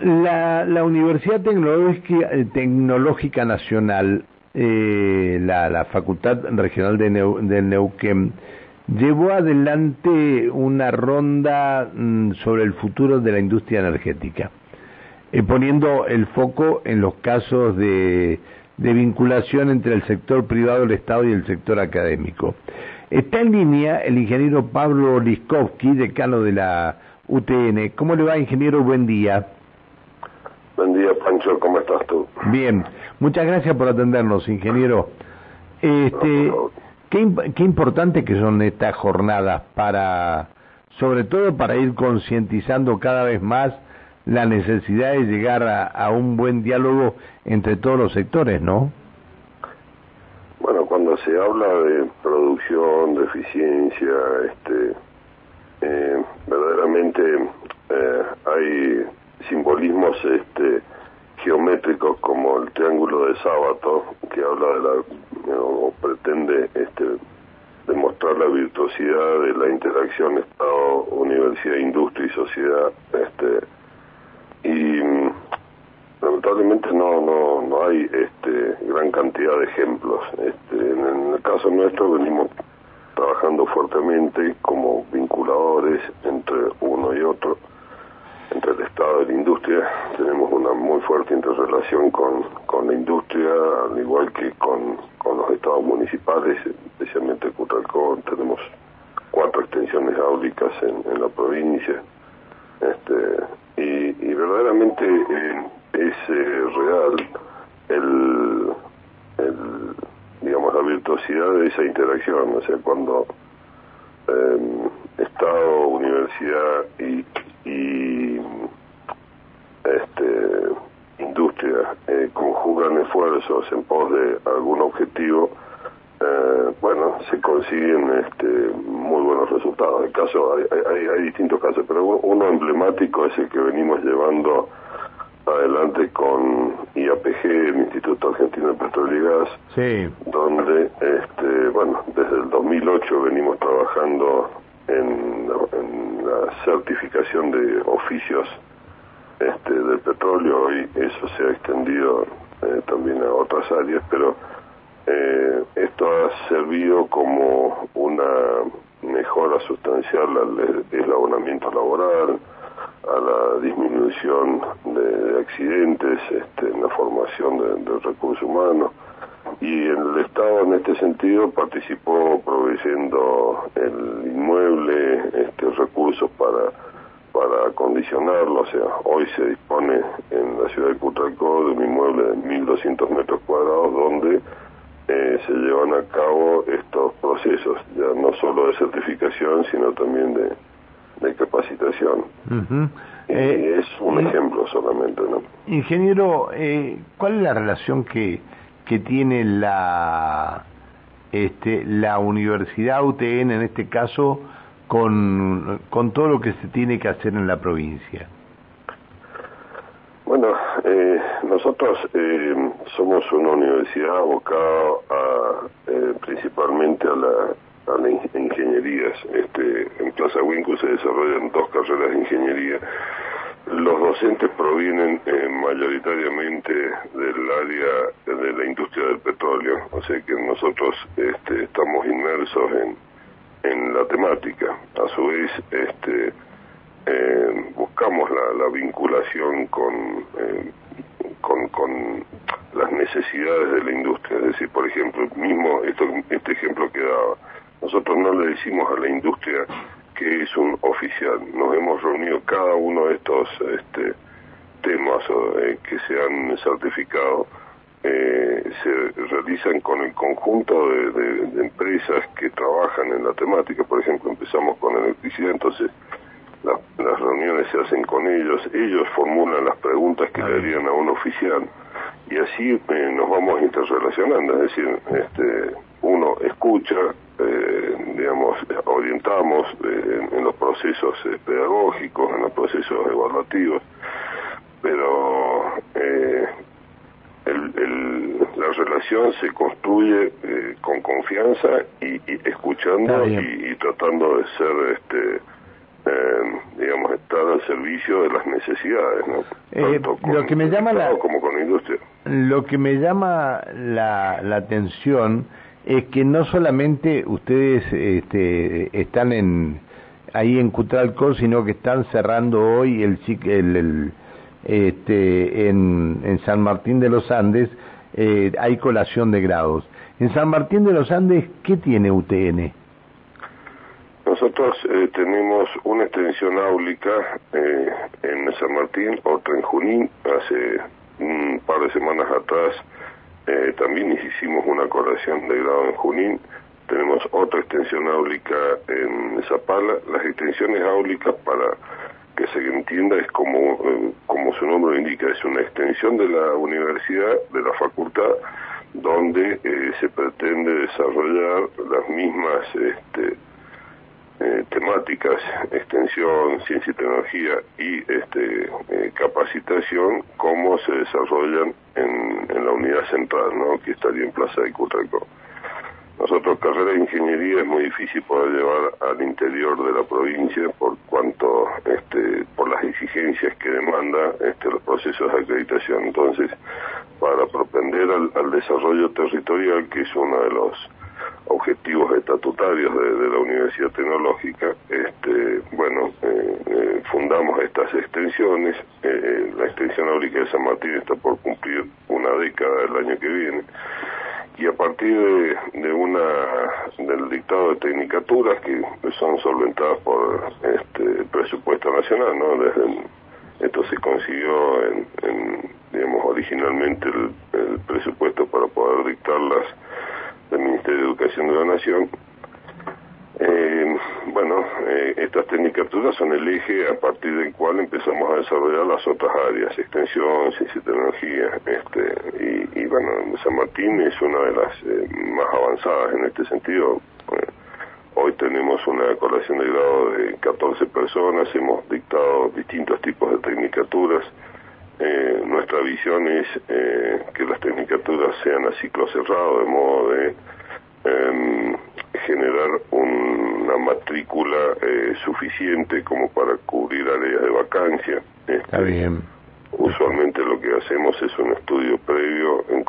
La, la Universidad Tecnológica, eh, Nacional, eh, la, Facultad Regional de, de, Neuquén, llevó adelante una ronda mm, sobre el futuro de la industria energética, eh, poniendo el foco en los casos de, de vinculación entre el sector privado, el Estado y el sector académico. Está en línea el ingeniero Pablo Liskovsky, decano de la UTN. ¿Cómo le va, ingeniero? Buen día. Pancho. ¿Cómo estás tú? Bien. Muchas gracias por atendernos, ingeniero. Este, qué, qué importante que son estas jornadas para, sobre todo para ir concientizando cada vez más la necesidad de llegar a, a un buen diálogo entre todos los sectores, ¿no? Bueno, cuando se habla de producción, de eficiencia, este, eh, verdaderamente eh, hay simbolismos este, geométricos como el triángulo de sábado que habla de la o pretende este, demostrar la virtuosidad de la interacción Estado, universidad, industria y sociedad este y lamentablemente no no no hay este gran cantidad de ejemplos este en el caso nuestro venimos trabajando fuertemente como vinculadores entre uno y otro, entre el Estado y la industria. Muy fuerte interrelación con, con la industria, al igual que con, con los estados municipales, especialmente Cutralcó. Tenemos cuatro extensiones áulicas en, en la provincia. Este, y, verdaderamente eh, es eh, real el, el digamos, la virtuosidad de esa interacción, o sea, cuando eh, Estado, universidad y este, industria eh, conjugan esfuerzos en pos de algún objetivo, eh, bueno, se consiguen este, muy buenos resultados. El caso, hay, hay, hay distintos casos, pero uno emblemático es el que venimos llevando adelante con IAPG, el Instituto Argentino de Petróleo y Gas, sí. donde, este, bueno, desde el 2008 venimos trabajando en, en la certificación de oficios este, del petróleo. Hoy eso se ha extendido eh, también a otras áreas, pero eh, esto ha servido como una mejora sustancial al eslabonamiento laboral, a la disminución de, accidentes, este, en la formación de, recursos humanos. Y el Estado en este sentido participó proveyendo el inmueble, este, recursos para para acondicionarlo, o sea, hoy se dispone en la ciudad de Cutralcó de un inmueble de 1.200 metros cuadrados donde eh, se llevan a cabo estos procesos, ya no solo de certificación, sino también de, de capacitación. eh, es un eh, ejemplo solamente, ¿no? Ingeniero, eh, ¿cuál es la relación que, que tiene la este, la Universidad UTN en este caso con, con todo lo que se tiene que hacer en la provincia? Bueno, eh, nosotros eh, somos una universidad abocada a, eh, principalmente a la a. Este, en Plaza Winco se desarrollan dos carreras de ingeniería. Los docentes provienen eh, mayoritariamente del área de la industria del petróleo, o sea que nosotros este, estamos inmersos en, en la temática. A su vez, este, eh, buscamos la, la, vinculación con, eh, con, con las necesidades de la industria. Es decir, por ejemplo, mismo esto, este ejemplo que daba, nosotros no le decimos a la industria que es un oficial. Nos hemos reunido cada uno de estos este, temas eh, que se han certificado. Eh, se realizan con el conjunto de, de, de, empresas que trabajan en la temática. Por ejemplo, empezamos con electricidad, entonces la, las reuniones se hacen con ellos, ellos formulan las preguntas que le harían a un oficial y así eh, nos vamos interrelacionando, es decir, este, uno escucha, eh, digamos, orientamos eh, en, los procesos eh, pedagógicos, en los procesos evaluativos, pero eh, el, el, la relación se construye eh, con confianza y, y escuchando y, y, tratando de ser este eh, digamos, estar al servicio de las necesidades, ¿no? Eh, lo que me llama la, como con industria. Lo que me llama la, la atención es que no solamente ustedes este, están en ahí en Cutralco, sino que están cerrando hoy el, el, este, en, en, San Martín de los Andes, eh, hay colación de grados. En San Martín de los Andes, ¿qué tiene UTN? Nosotros eh, tenemos una extensión áulica eh, en San Martín, otra en Junín. Hace un par de semanas atrás eh, también hicimos una colación de grado en Junín. Tenemos otra extensión áulica en Zapala. Las extensiones áulicas, para que se entienda, es como, eh, como su nombre indica, es una extensión de la universidad, de la facultad, donde eh, se pretende desarrollar las mismas este, eh, temáticas, extensión, ciencia y tecnología y este, capacitación, como se desarrollan en, la unidad central, ¿no? que estaría en Plaza de Cutralcó. Nosotros carrera de ingeniería es muy difícil poder llevar al interior de la provincia por cuanto, este, por las exigencias que demanda este, los procesos de acreditación. Entonces, para propender al, desarrollo territorial, que es uno de los objetivos estatutarios de, la Universidad Tecnológica, este, bueno, eh, eh, fundamos estas extensiones. Eh, la extensión áurica de San Martín está por cumplir una década el año que viene y a partir de, una del dictado de tecnicaturas que son solventadas por este presupuesto nacional no desde esto se consiguió en, digamos originalmente el, presupuesto para poder dictarlas del Ministerio de Educación de la Nación. Eh, bueno, eh, estas tecnicaturas son el eje a partir del cual empezamos a desarrollar las otras áreas, extensión, ciencia y tecnología, este, y, bueno, San Martín es una de las eh, más avanzadas en este sentido. hoy tenemos una colación de grado de 14 personas, hemos dictado distintos tipos de tecnicaturas. nuestra visión es que las tecnicaturas sean a ciclo cerrado, de modo de em, generar una matrícula eh, suficiente como para cubrir áreas de vacancia. Está este, bien. Usualmente lo que hacemos es un estudio previo en,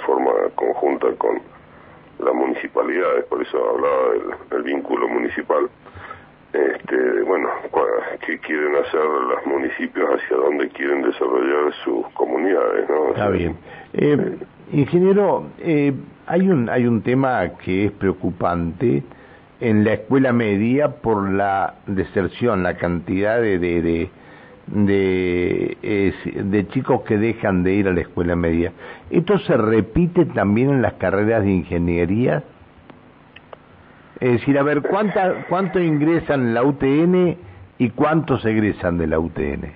forma conjunta con las municipalidades, por eso hablaba del, vínculo municipal. Este, bueno, qué quieren hacer los municipios, hacia dónde quieren desarrollar sus comunidades, ¿no? Está bien. Eh, ingeniero, eh, hay un, hay un tema que es preocupante en la escuela media por la deserción, la cantidad de, de, de, chicos que dejan de ir a la escuela media. ¿Esto se repite también en las carreras de ingeniería? Es decir, a ver, ¿cuánta, ¿cuánto ingresan en la UTN y cuántos egresan de la UTN?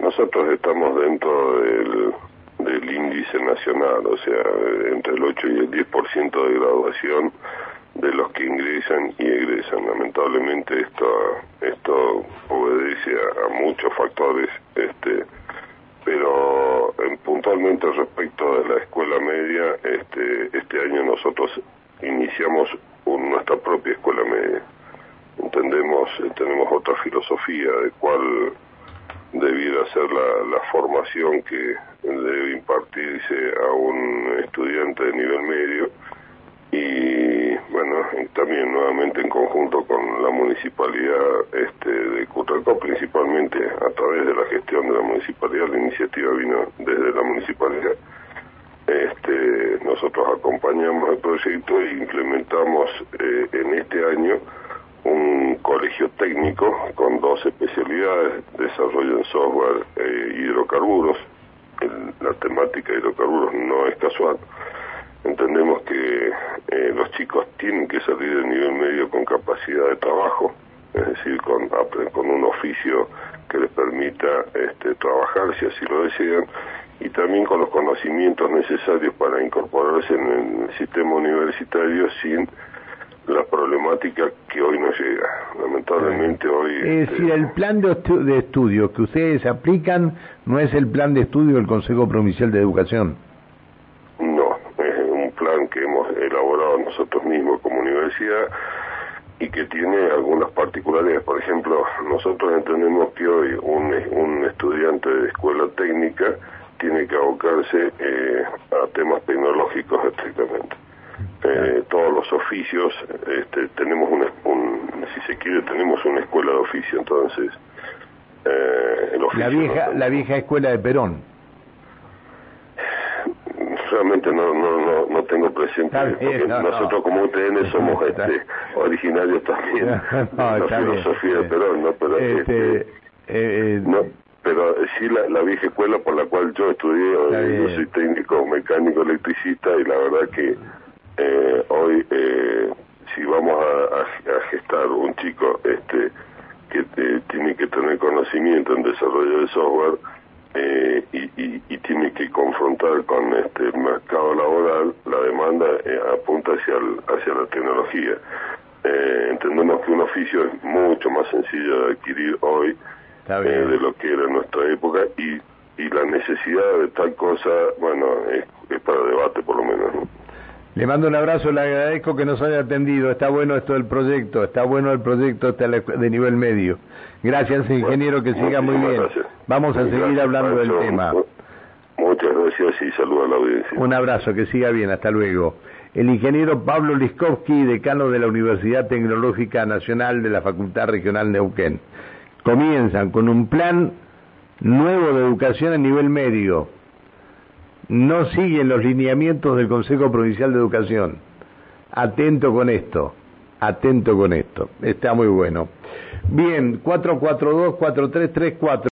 Nosotros estamos dentro del del índice nacional, o sea, entre el 8 y el 10% de graduación de los que ingresan y egresan. Lamentablemente esto esto obedece a, muchos factores, este, pero en, puntualmente respecto de la escuela media, este, este año nosotros iniciamos nuestra propia escuela media. Entendemos, tenemos otra filosofía de cuál debiera ser la, la formación que debe impartirse a un estudiante de nivel medio y también nuevamente en conjunto con la municipalidad este de Cutralcó principalmente a través de la gestión de la municipalidad la iniciativa vino desde la municipalidad este nosotros acompañamos el proyecto e implementamos eh, en este año un colegio técnico con dos especialidades, desarrollo en software e hidrocarburos. la temática de hidrocarburos no es casual. Entendemos que eh, los chicos tienen que salir del nivel medio con capacidad de trabajo, es decir, con, con un oficio que les permita este, trabajar si así lo desean y también con los conocimientos necesarios para incorporarse en el sistema universitario sin la problemática que hoy nos llega. Lamentablemente hoy... Es decir, el plan de, de, estudio que ustedes aplican no es el plan de estudio del Consejo Provincial de Educación. No, es un plan que hemos elaborado nosotros mismos como universidad y que tiene algunas particularidades. Por ejemplo, nosotros entendemos que hoy un, un estudiante de escuela técnica tiene que abocarse eh, a temas tecnológicos estrictamente. Eh, todos los oficios, este, tenemos una, un, si se quiere, tenemos una escuela de oficio, entonces eh, el oficio la vieja, la vieja escuela de Perón. Realmente no, no, no, no tengo presente, porque nosotros como UTN somos este, originarios también. De la filosofía de Perón, ¿no? Pero este, este eh, no, pero sí la, la, vieja escuela por la cual yo estudié, yo soy técnico mecánico electricista y la verdad que eh, hoy eh, si vamos a, gestar un chico este que eh, tiene que tener conocimiento en desarrollo de software eh, y, y, tiene que confrontar con este mercado laboral, la demanda apunta hacia, hacia la tecnología. entendemos que un oficio es mucho más sencillo de adquirir hoy de lo que era en nuestra época y, y la necesidad de tal cosa, bueno, es, es para debate por lo menos. ¿no? Le mando un abrazo, le agradezco que nos haya atendido. Está bueno esto del proyecto, está bueno el proyecto este de nivel medio. Gracias, ingeniero, que siga muy bien. Vamos a seguir hablando del tema. Muchas gracias y saludos a la audiencia. Un abrazo, que siga bien, hasta luego. El ingeniero Pablo Liskowski, decano de la Universidad Tecnológica Nacional de la Facultad Regional Neuquén. Comienzan con un plan nuevo de educación a nivel medio no siguen los lineamientos del Consejo Provincial de Educación. Atento con esto, atento con esto. Está muy bueno. Bien, 442-4334.